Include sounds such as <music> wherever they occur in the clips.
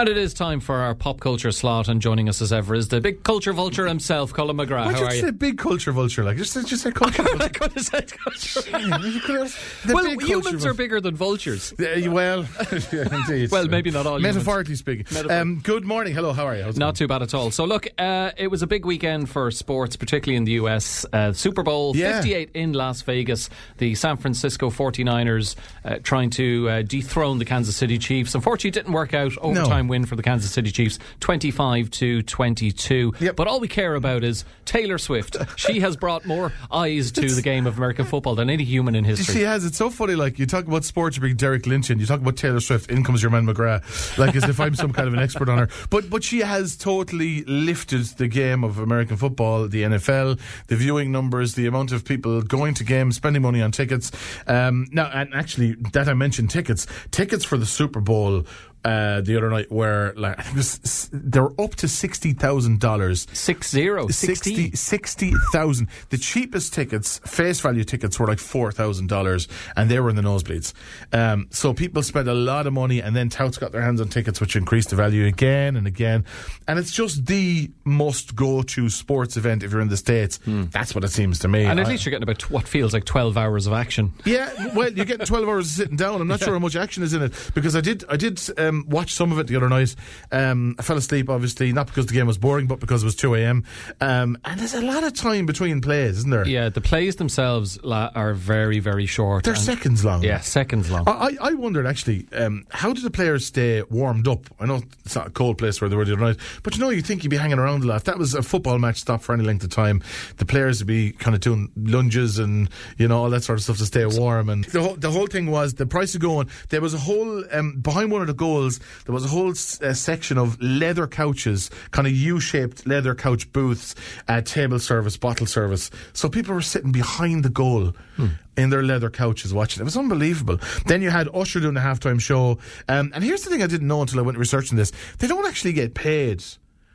And it is time for our pop culture slot, and joining us as ever is the big culture vulture himself, Colum McGrath. Why How are you say big culture vulture? Like just just say culture. <laughs> I vulture. could have said culture. You could have- the well, big humans are bigger than vultures. Yeah, well, <laughs> indeed. Well, maybe not all humans. Metaphorically speaking. Metaphor- Um, good morning. Hello. How are you? How's Not going? too bad at all. So, look, uh, it was a big weekend for sports, particularly in the US. Uh, Super Bowl Yeah. 58 in Las Vegas. The San Francisco 49ers uh, trying to uh, dethrone the Kansas City Chiefs. Unfortunately, it didn't work out. Overtime win for the Kansas City Chiefs, 25 to 22. Yep. But all we care about is Taylor Swift. she has brought more eyes to the game of American football than any human in history. She has. It's so funny. Like you talk about sports, you bring Derek Lynch in. You talk about Taylor Swift. In comes your man McGrath. Like as if I'm some kind of an expert on her. But but she has totally lifted the game of American football, the NFL, the viewing numbers, the amount of people going to games, spending money on tickets. Um, now, and actually, that I mentioned tickets. Tickets for the Super Bowl. Uh, the other night where like <laughs> it was, they were up to sixty thousand dollars Six zero, 60 60,000. The cheapest tickets, face value tickets, were like $4,000 and they were in the nosebleeds. Um, so people spent a lot of money and then touts got their hands on tickets, which increased the value again and again. And it's just the must go to sports event if you're in the States. That's what it seems to me. And at I- least you're getting about what feels like 12 hours of action. yeah, well, you're getting 12 hours of sitting down. I'm not <laughs> sure how much action is in it because I did I did um, watch some of it the other night. Um, I fell asleep, obviously, not because the game was boring, but because it was 2 a.m. Um, and there's a lot of time between plays, isn't there? Yeah, the plays themselves la- are very, very short. They're seconds long. Yeah, seconds long. I, I I wondered actually, um, how do the players stay warmed up? I know it's not a cold place where they were the other night, but you know, you think you'd be hanging around a lot. If that was a football match stopped for any length of time, the players would be kind of doing lunges and, you know, all that sort of stuff to stay warm. And the whole, the whole thing was the price of going, there was a whole, um, behind one of the goals, there was a whole uh, section of leather couches, kind of U shaped leather couch booths, uh, table service, bottle service. So people were sitting behind the goal in their leather couches watching. It was unbelievable. Then you had Usher doing the halftime show. Um, and here's the thing I didn't know until I went researching this. They don't actually get paid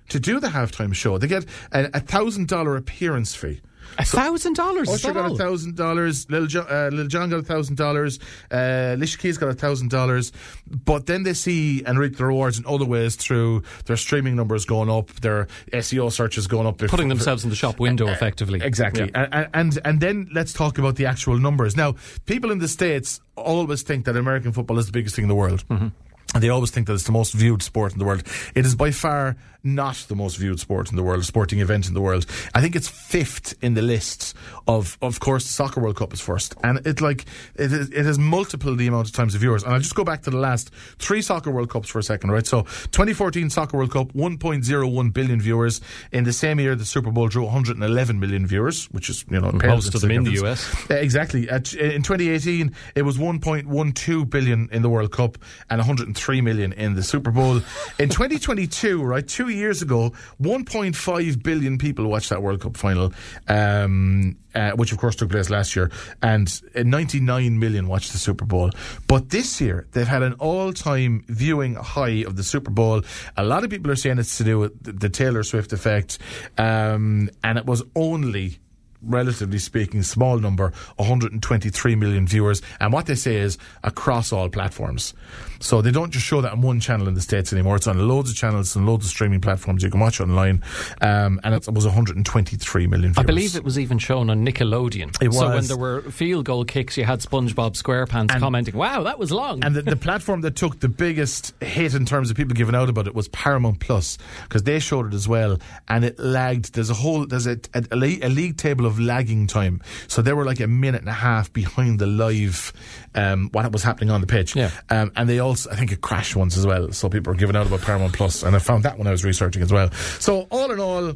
to do the halftime show. They get a a thousand dollar appearance fee. A thousand dollars. is Usher got a thousand dollars. Lil Jon, uh, Lil Jon got a thousand dollars. Uh, Alicia Keys got a thousand dollars. But then they see and reap the rewards in other ways through their streaming numbers going up, their SEO searches going up, Putting themselves in the shop window, effectively. Exactly. Yeah. And, and and then let's talk about the actual numbers. Now, people in the States always think that American football is the biggest thing in the world. Mm-hmm. And they always think that it's the most viewed sport in the world. It is by far not the most viewed sport in the world, sporting event in the world. I think it's fifth in the list of, of course, the Soccer World Cup is first. And it like, it is, it has multiple the amount of times of viewers. And I'll just go back to the last three Soccer World Cups for a second, right? So 2014 Soccer World Cup, 1.01 billion viewers. In the same year, the Super Bowl drew 111 million viewers, which is, you know, Most of them in the. US. Uh, exactly. At, in 2018, it was 1.12 billion in the World Cup and 103 million in the Super Bowl. In <laughs> 2022, right, two years ago, 1.5 billion people watched that World Cup final, um, uh, which of course took place last year, and uh, 99 million watched the Super Bowl. But this year, they've had an all-time viewing high of the Super Bowl. A lot of people are saying it's to do with the, the Taylor Swift effect, um, and it was only relatively speaking, small number, 123 million viewers. And what they say is across all platforms. So they don't just show that on one channel in the States anymore. It's on loads of channels and loads of streaming platforms. You can watch online. Um, and it was 123 million viewers. I believe it was even shown on Nickelodeon. It was. So when there were field goal kicks, you had SpongeBob SquarePants commenting, "Wow, that was long." And the, the platform that took the biggest hit in terms of people giving out about it was Paramount Plus because they showed it as well, and it lagged. There's a whole there's a, a, a a league table of lagging time, so they were like a minute and a half behind the live um, what was happening on the pitch. Yeah. Um, and they also I think it crashed once as well, so people were giving out about Paramount Plus, and I found that when I was researching as well. So all in all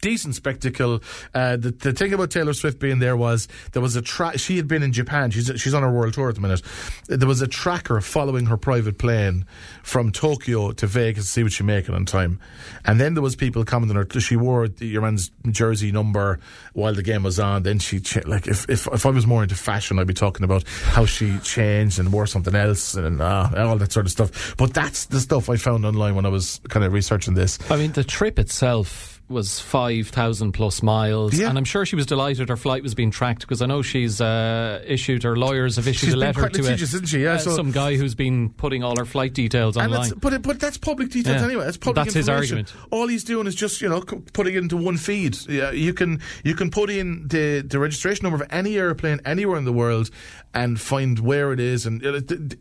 decent spectacle. Uh, the, the thing about Taylor Swift being there was there was a track. she had been in Japan. She's she's on her world tour at the minute. There was a tracker following her private plane from Tokyo to Vegas to see what she making on time. And then there was people commenting her. She wore your man's jersey number while the game was on. Then she like if, if if I was more into fashion, I'd be talking about how she changed and wore something else and uh, all that sort of stuff. But that's the stuff I found online when I was kind of researching this. I mean, the trip itself was 5,000 plus miles. Yeah. And I'm sure she was delighted her flight was being tracked because I know she's uh, issued, her lawyers have issued She's a letter to a, litigious, isn't she? Yeah, uh, so- some guy who's been putting all her flight details And online. but it, but that's public details Yeah. anyway. That's public That's his information. argument. All he's doing is just you know putting it into one feed. Yeah, you can you can put in the the registration number of any airplane anywhere in the world and find where it is. And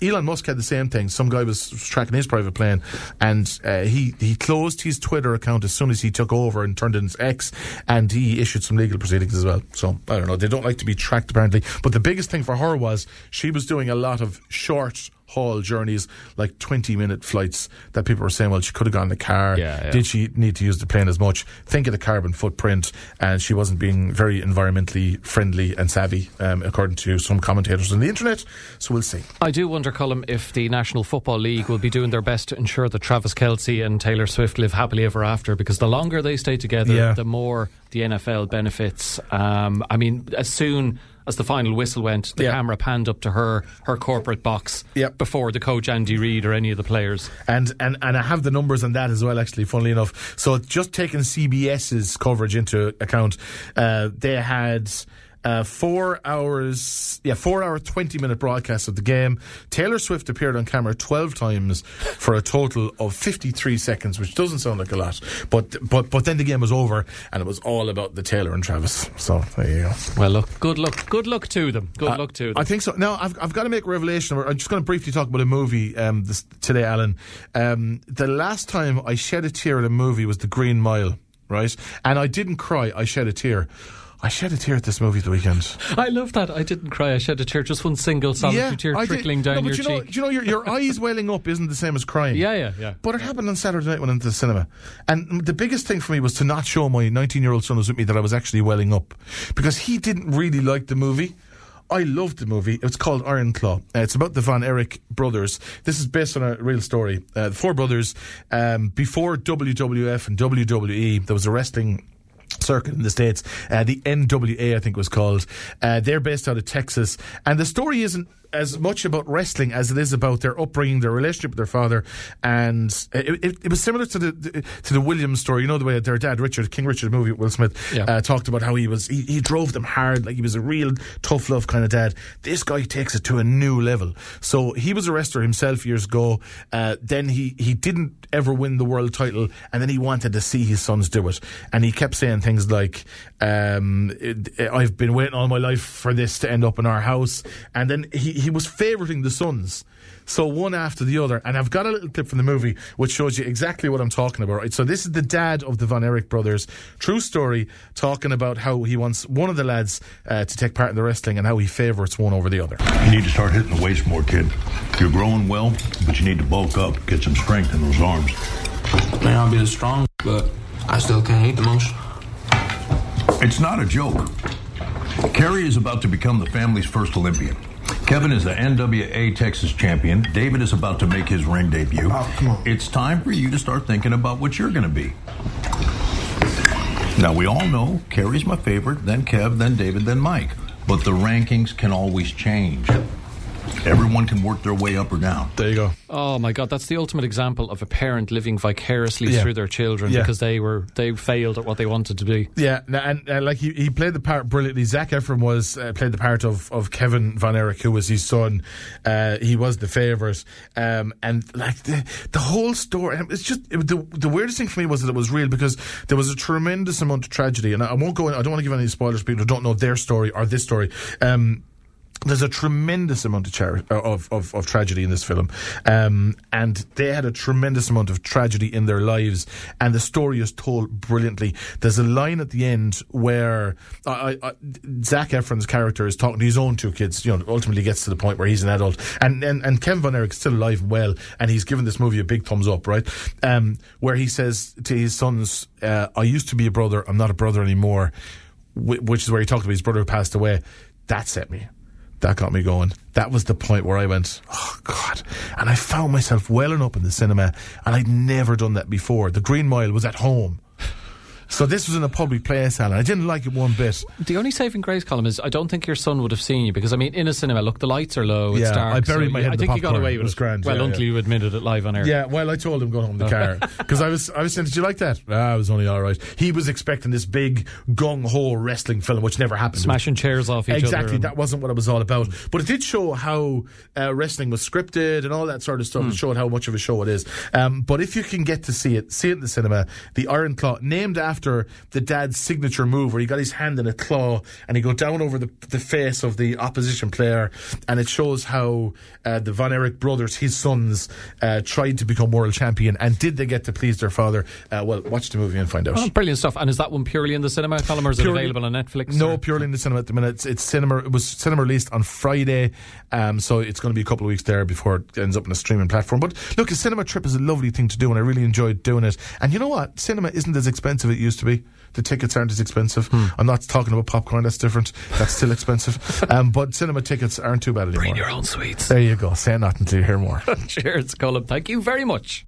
Elon Musk had the same thing. Some guy was tracking his private plane, and uh, he he closed his Twitter account as soon as he took over and turned it into X, and he issued some legal proceedings as well. So I don't know. They don't like to be tracked apparently. But the biggest thing for her was she was doing a lot of short haul journeys, like 20 minute flights that people were saying, well, she could have gone in the car. Yeah, yeah. Did she need to use the plane as much? Think of the carbon footprint. And she wasn't being very environmentally friendly and savvy, um, according to some commentators on the internet. So we'll see. I do wonder, Colum, if the National Football League will be doing their best to ensure that Travis Kelce and Taylor Swift live happily ever after because the longer they stay together, Yeah. the more the NFL benefits. Um, I mean, as soon as the final whistle went, the Yeah. camera panned up to her, her corporate box, Yep. before the coach Andy Reid or any of the players. And, and and I have the numbers on that as well, actually, funnily enough. So just taking CBS's coverage into account, uh, they had. Uh, four hours, yeah, four hour, 20 minute broadcast of the game. Taylor Swift appeared on camera 12 times for a total of 53 seconds, which doesn't sound like a lot. But, but, but then the game was over and it was all about the Taylor and Travis. So there you go. Well, look, good luck, good luck to them. Good luck to them. I think so. Now, I've, I've got to make a revelation. I'm just going to briefly talk about a movie um, this, today, Alan. Um, the last time I shed a tear at a movie was The Green Mile, right? And I didn't cry, I shed a tear. I shed a tear at this movie at the weekend. <laughs> I love that. I didn't cry. I shed a tear, just one single solitary tear I did- trickling down no, your you know, cheek. you know, your, your <laughs> eyes welling up isn't the same as crying. Yeah, yeah, yeah. But it happened on Saturday night when I went to the cinema. And the biggest thing for me was to not show my 19 year old son who's with me that I was actually welling up. Because he didn't really like the movie. I loved the movie. It's called Iron Claw. Uh, it's about the Von Erich brothers. This is based on a real story. Uh, the four brothers, um, before WWF and WWE, there was a wrestling circuit in the states. Uh, the NWA I think was called. Uh, they're based out of Texas. And the story isn't as much about wrestling as it is about their upbringing their relationship with their father and it, it, it was similar to the to the Williams story. You know the way their dad Richard King Richard movie Will Smith Yeah. uh, talked about how he was he, he drove them hard like he was a real tough love kind of dad. This guy takes it to a new level. So he was a wrestler himself years ago. Uh, then he he didn't ever win the world title and then he wanted to see his sons do it. And he kept saying things like um, I've been waiting all my life for this to end up in our house. And then he, he was favouring the sons so one after the other, and I've got a little clip from the movie which shows you exactly what I'm talking about. Right, so this is the dad of the Von Erich brothers, true story, talking about how he wants one of the lads uh, to take part in the wrestling and how he favourites one over the other. You need to start hitting the weights more, kid. You're growing well, but you need to bulk up, get some strength in those arms. May not be as strong, but I still can't eat the most. It's not a joke. Kerry is about to become the family's first Olympian. Kevin is the NWA Texas champion. David is about to make his ring debut. Oh, come on. It's time for you to start thinking about what you're going to be. Now, we all know Kerry's my favorite, then Kev, then David, then Mike. But the rankings can always change. Everyone can work their way up or down. There you go. Oh my God, that's the ultimate example of a parent living vicariously Yeah. through their children Yeah. because they were they failed at what they wanted to be. Yeah, n- and uh, like he, he played the part brilliantly. Zac Efron was uh, played the part of, of Kevin Von Erich, who was his son. Uh, he was the favourite, um, and like the the whole story. It's just it, the the weirdest thing for me was that it was real because there was a tremendous amount of tragedy, and I, I won't go. In, I don't want to give any spoilers. for People who don't know their story or this story. Um, there's a tremendous amount of, uh, of, of of tragedy in this film, um, and they had a tremendous amount of tragedy in their lives, and the story is told brilliantly. There's a line at the end where I, I, Zac Efron's character is talking to his own two kids. You know, ultimately gets to the point where he's an adult, and and, and Ken Von Erich's still alive and well, and he's given this movie a big thumbs up, right? Um, where he says to his sons, uh, "I used to be a brother. I'm not a brother anymore," which is where he talked about his brother who passed away. That set me that got me going. That was the point where I went, oh God. And I found myself welling up in the cinema, and I'd never done that before. The Green Mile was at home. So this was in a public place, Alan. I didn't like it one bit. The only saving grace Colum is I don't think your son would have seen you because I mean in a cinema, look, the lights are low. Yeah, it's dark. I buried so my head I in the think you got popcorn. away It with was grand, Well, yeah, until yeah. you admitted it live on air. Yeah, well, I told him going home in the car <laughs> because I was I was saying, "Did you like that?" Ah, it was only all right. He was expecting this big gung ho wrestling film, which never happened. Smashing chairs off each other. Exactly, that wasn't what it was all about. But it did show how uh, wrestling was scripted and all that sort of stuff. Hmm. It showed how much of a show it is. Um, but if you can get to see it, see it in the cinema. The Iron Claw, named after the dad's signature move, where he got his hand in a claw and he go down over the, the face of the opposition player, and it shows how uh, the Von Erich brothers, his sons, uh, tried to become world champion, and did they get to please their father? Uh, well, watch the movie and find out. Oh, brilliant stuff. And is that one purely in the cinema Colum or is Purely- it available on Netflix? No, or- purely in the cinema at the minute. It's, it's cinema. It was cinema released on Friday, um, so it's going to be a couple of weeks there before it ends up on a streaming platform. But look, a cinema trip is a lovely thing to do, and I really enjoyed doing it. And you know what? Cinema isn't as expensive as it used to be. The tickets aren't as expensive. Hmm. I'm not talking about popcorn. That's different. That's still expensive. <laughs> um, but cinema tickets aren't too bad anymore. Bring your own sweets. There you go. Say nothing till you hear more. <laughs> Cheers, Colum. Thank you very much.